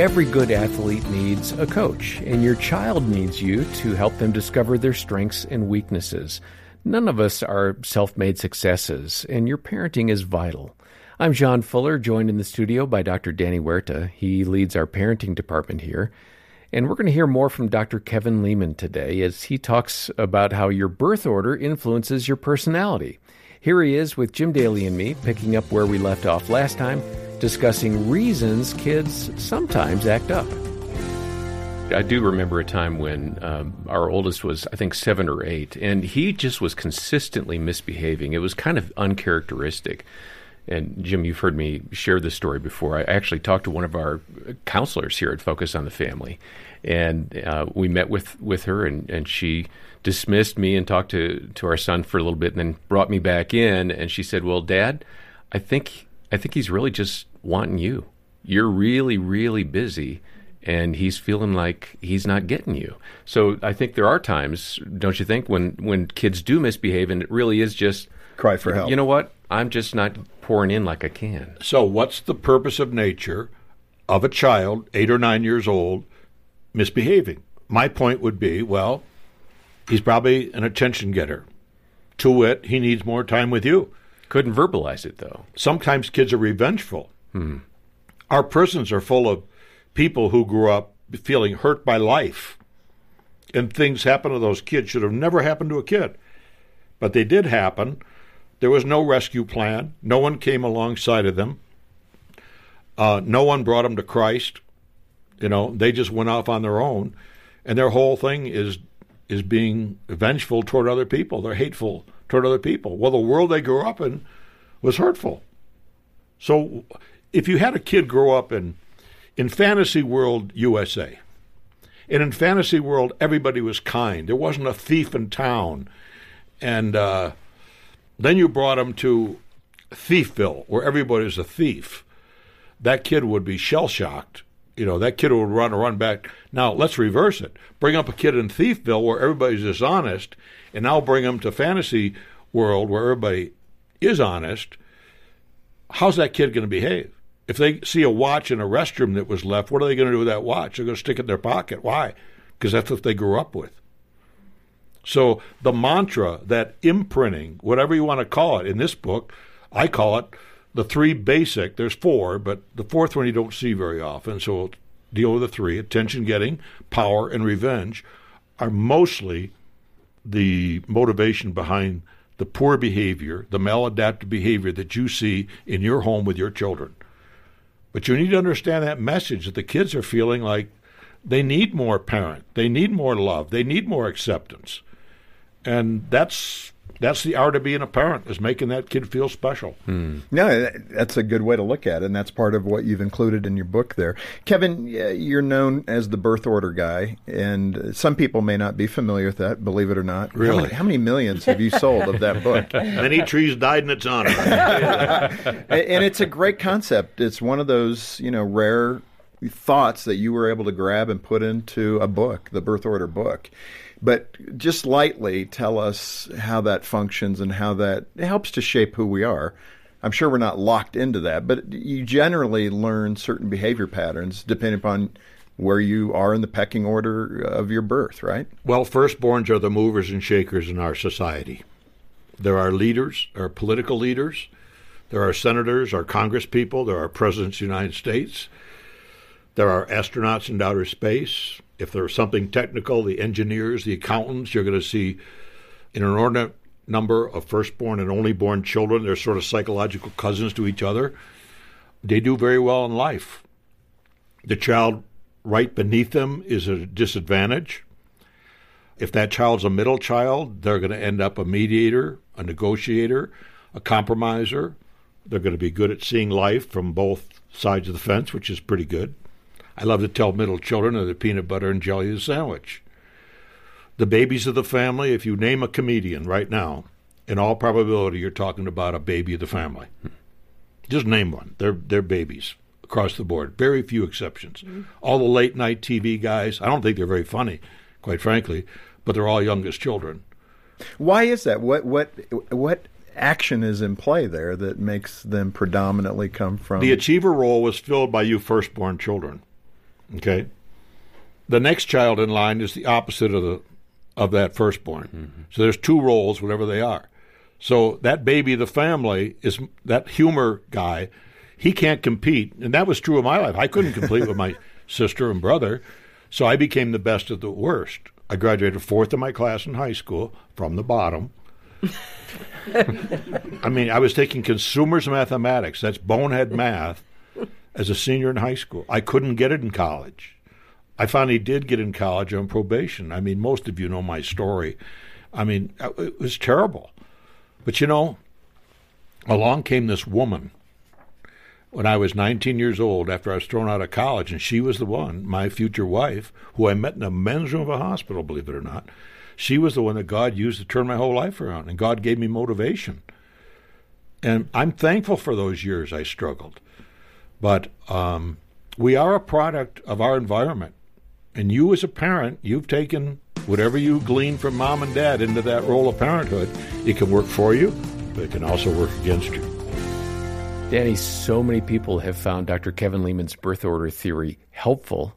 Every good athlete needs a coach, and your child needs you to help them discover their strengths and weaknesses. None of us are self made successes, and your parenting is vital. I'm John Fuller, joined in the studio by Dr. Danny Huerta. He leads our parenting department here. And we're going to hear more from Dr. Kevin Leman today as he talks about how your birth order influences your personality. Here he is with Jim Daly and me, picking up where we left off last time, discussing reasons kids sometimes act up. I do remember a time when um, our oldest was, I think, seven or eight, and he just was consistently misbehaving. It was kind of uncharacteristic. And Jim, you've heard me share this story before. I actually talked to one of our counselors here at Focus on the Family, and uh, we met with, with her, and, and she dismissed me and talked to, to our son for a little bit, and then brought me back in. And she said, "Well, Dad, I think I think he's really just wanting you. You're really, really busy." and he's feeling like he's not getting you. So I think there are times, don't you think, when when kids do misbehave and it really is just cry for help. You know what? I'm just not pouring in like I can. So what's the purpose of nature of a child, 8 or 9 years old, misbehaving? My point would be, well, he's probably an attention getter. To wit, he needs more time with you. Couldn't verbalize it though. Sometimes kids are revengeful. Hmm. Our prisons are full of people who grew up feeling hurt by life. And things happen to those kids should have never happened to a kid. But they did happen. There was no rescue plan. No one came alongside of them. Uh, no one brought them to Christ. You know, they just went off on their own, and their whole thing is is being vengeful toward other people. They're hateful toward other people. Well, the world they grew up in was hurtful. So, if you had a kid grow up in in fantasy world USA. And in fantasy world, everybody was kind. There wasn't a thief in town. And uh, then you brought him to Thiefville, where everybody's a thief. That kid would be shell shocked. You know, that kid would run run back. Now let's reverse it. Bring up a kid in Thiefville where everybody's dishonest, and now bring him to fantasy world where everybody is honest. How's that kid going to behave? If they see a watch in a restroom that was left, what are they going to do with that watch? They're going to stick it in their pocket. Why? Because that's what they grew up with. So the mantra, that imprinting, whatever you want to call it, in this book, I call it the three basic. There's four, but the fourth one you don't see very often. So we'll deal with the three: attention getting, power, and revenge are mostly the motivation behind the poor behavior, the maladaptive behavior that you see in your home with your children. But you need to understand that message that the kids are feeling like they need more parent, they need more love, they need more acceptance. And that's that's the art of being a parent is making that kid feel special. Hmm. No, that's a good way to look at it, and that's part of what you've included in your book there. Kevin, you're known as the birth order guy, and some people may not be familiar with that, believe it or not. Really? How many, how many millions have you sold of that book? Many trees died in its honor. and it's a great concept. It's one of those, you know, rare thoughts that you were able to grab and put into a book, the birth order book. But just lightly tell us how that functions and how that helps to shape who we are. I'm sure we're not locked into that, but you generally learn certain behavior patterns depending upon where you are in the pecking order of your birth, right? Well, firstborns are the movers and shakers in our society. There are leaders, are political leaders, there are senators, our congresspeople, there are presidents of the United States, there are astronauts in outer space, if there's something technical, the engineers, the accountants, you're going to see an inordinate number of firstborn and onlyborn children. They're sort of psychological cousins to each other. They do very well in life. The child right beneath them is a disadvantage. If that child's a middle child, they're going to end up a mediator, a negotiator, a compromiser. They're going to be good at seeing life from both sides of the fence, which is pretty good. I love to tell middle children of the peanut butter and jelly sandwich. The babies of the family, if you name a comedian right now, in all probability you're talking about a baby of the family. Just name one. They're they're babies across the board. Very few exceptions. Mm-hmm. All the late night TV guys, I don't think they're very funny, quite frankly, but they're all youngest children. Why is that? What what what action is in play there that makes them predominantly come from The achiever role was filled by you firstborn children Okay. The next child in line is the opposite of the of that firstborn. Mm-hmm. So there's two roles, whatever they are. So that baby the family is that humor guy. He can't compete, and that was true of my life. I couldn't compete with my sister and brother, so I became the best of the worst. I graduated fourth in my class in high school from the bottom. I mean, I was taking consumers mathematics. That's bonehead math as a senior in high school. I couldn't get it in college. I finally did get in college on probation. I mean, most of you know my story. I mean, uh, it was terrible. But you know, along came this woman when I was 19 years old after I was thrown out of college, and she was the one, my future wife, who I met in the men's room of a hospital, believe it or not. She was the one that God used to turn my whole life around, and God gave me motivation. And I'm thankful for those years I struggled. But um, we are a product of our environment. And you, as a parent, you've taken whatever you glean from mom and dad into that role of parenthood. It can work for you, but it can also work against you. Danny, so many people have found Dr. Kevin Leman's birth order theory helpful.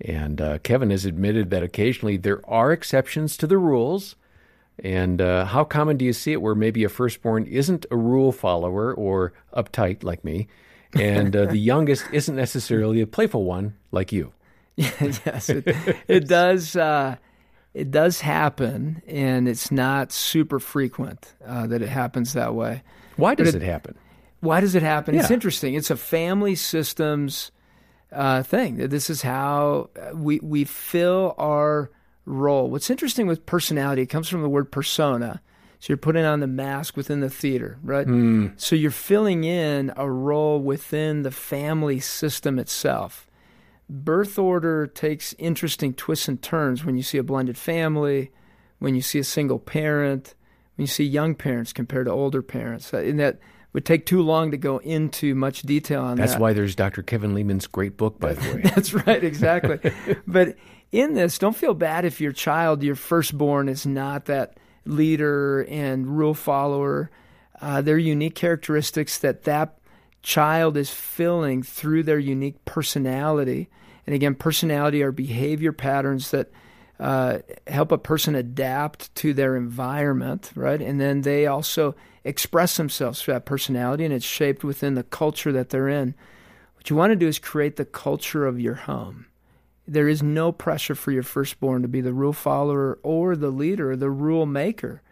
And uh, Kevin has admitted that occasionally there are exceptions to the rules. And uh, how common do you see it where maybe a firstborn isn't a rule follower or uptight like me, and uh, the youngest isn't necessarily a playful one like you? yes, it, it does. Uh, it does happen, and it's not super frequent uh, that it happens that way. Why does it- it happen? Why does it happen? It's interesting. It's a family systems uh, thing. This is how uh, we we fill our role. What's interesting with personality, it comes from the word persona. So you're putting on the mask within the theater, right? So you're filling in a role within the family system itself. Birth order takes interesting twists and turns when you see a blended family, when you see a single parent, when you see young parents compared to older parents. Uh, And that would take too long to go into much detail on That's that. why there's Dr. Kevin Leman's great book, by the way. That's right, exactly. but in this, don't feel bad if your child, your firstborn, is not that leader and rule follower. Uh, there are unique characteristics that that child is filling through their unique personality. And again, personality are behavior patterns that uh, help a person adapt to their environment, right? And then they also express themselves through that personality, and it's shaped within the culture that they're in. What you want to do is create the culture of your home. There is no pressure for your firstborn to be the rule follower or the leader, the rule maker.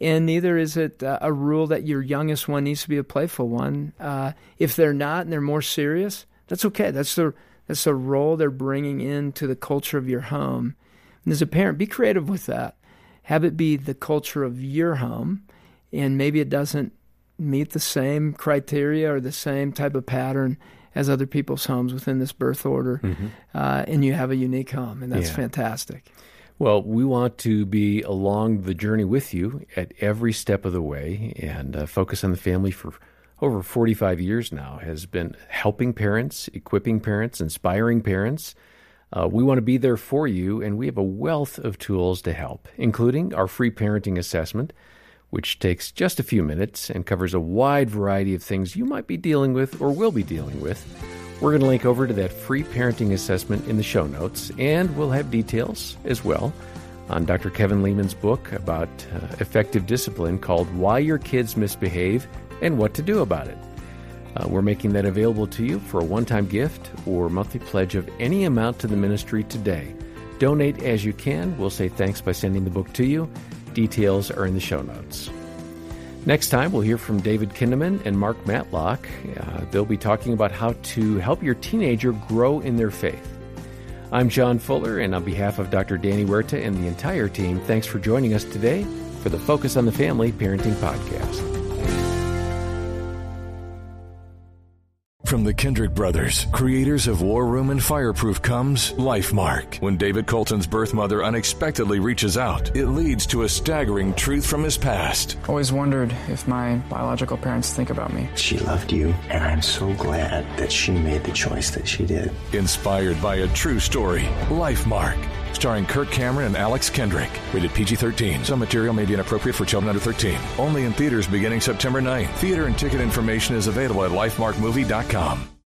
And neither is it uh, a rule that your youngest one needs to be a playful one. Uh, if they're not and they're more serious, that's okay. That's the that's the role they're bringing into the culture of your home. And as a parent, be creative with that. Have it be the culture of your home, and maybe it doesn't meet the same criteria or the same type of pattern as other people's homes within this birth order, uh, and you have a unique home, and that's Yeah. fantastic. Well, we want to be along the journey with you at every step of the way and uh, Focus on the Family for over 45 years now has been helping parents, equipping parents, inspiring parents. Uh, we want to be there for you, and we have a wealth of tools to help, including our free parenting assessment, which takes just a few minutes and covers a wide variety of things you might be dealing with or will be dealing with. We're going to link over to that free parenting assessment in the show notes, and we'll have details as well on Dr. Kevin Leman's book about uh, effective discipline called Why Your Kids Misbehave and What to Do About It. Uh, we're making that available to you for a one time gift or monthly pledge of any amount to the ministry today. Donate as you can. We'll say thanks by sending the book to you. Details are in the show notes. Next time, we'll hear from David Kinnaman and Mark Matlock. Uh, they'll be talking about how to help your teenager grow in their faith. I'm John Fuller, and on behalf of Dr. Danny Huerta and the entire team, thanks for joining us today for the Focus on the Family Parenting Podcast. From the Kendrick brothers, creators of War Room and Fireproof, comes Life Mark. When David Colton's birth mother unexpectedly reaches out, it leads to a staggering truth from his past. Always wondered if my biological parents think about me. She loved you, and I'm so glad that she made the choice that she did. Inspired by a true story, LifeMark. Starring Kirk Cameron and Alex Kendrick. Rated PG 13. Some material may be inappropriate for children under 13. Only in theaters beginning September 9th. Theater and ticket information is available at lifemarkmovie.com.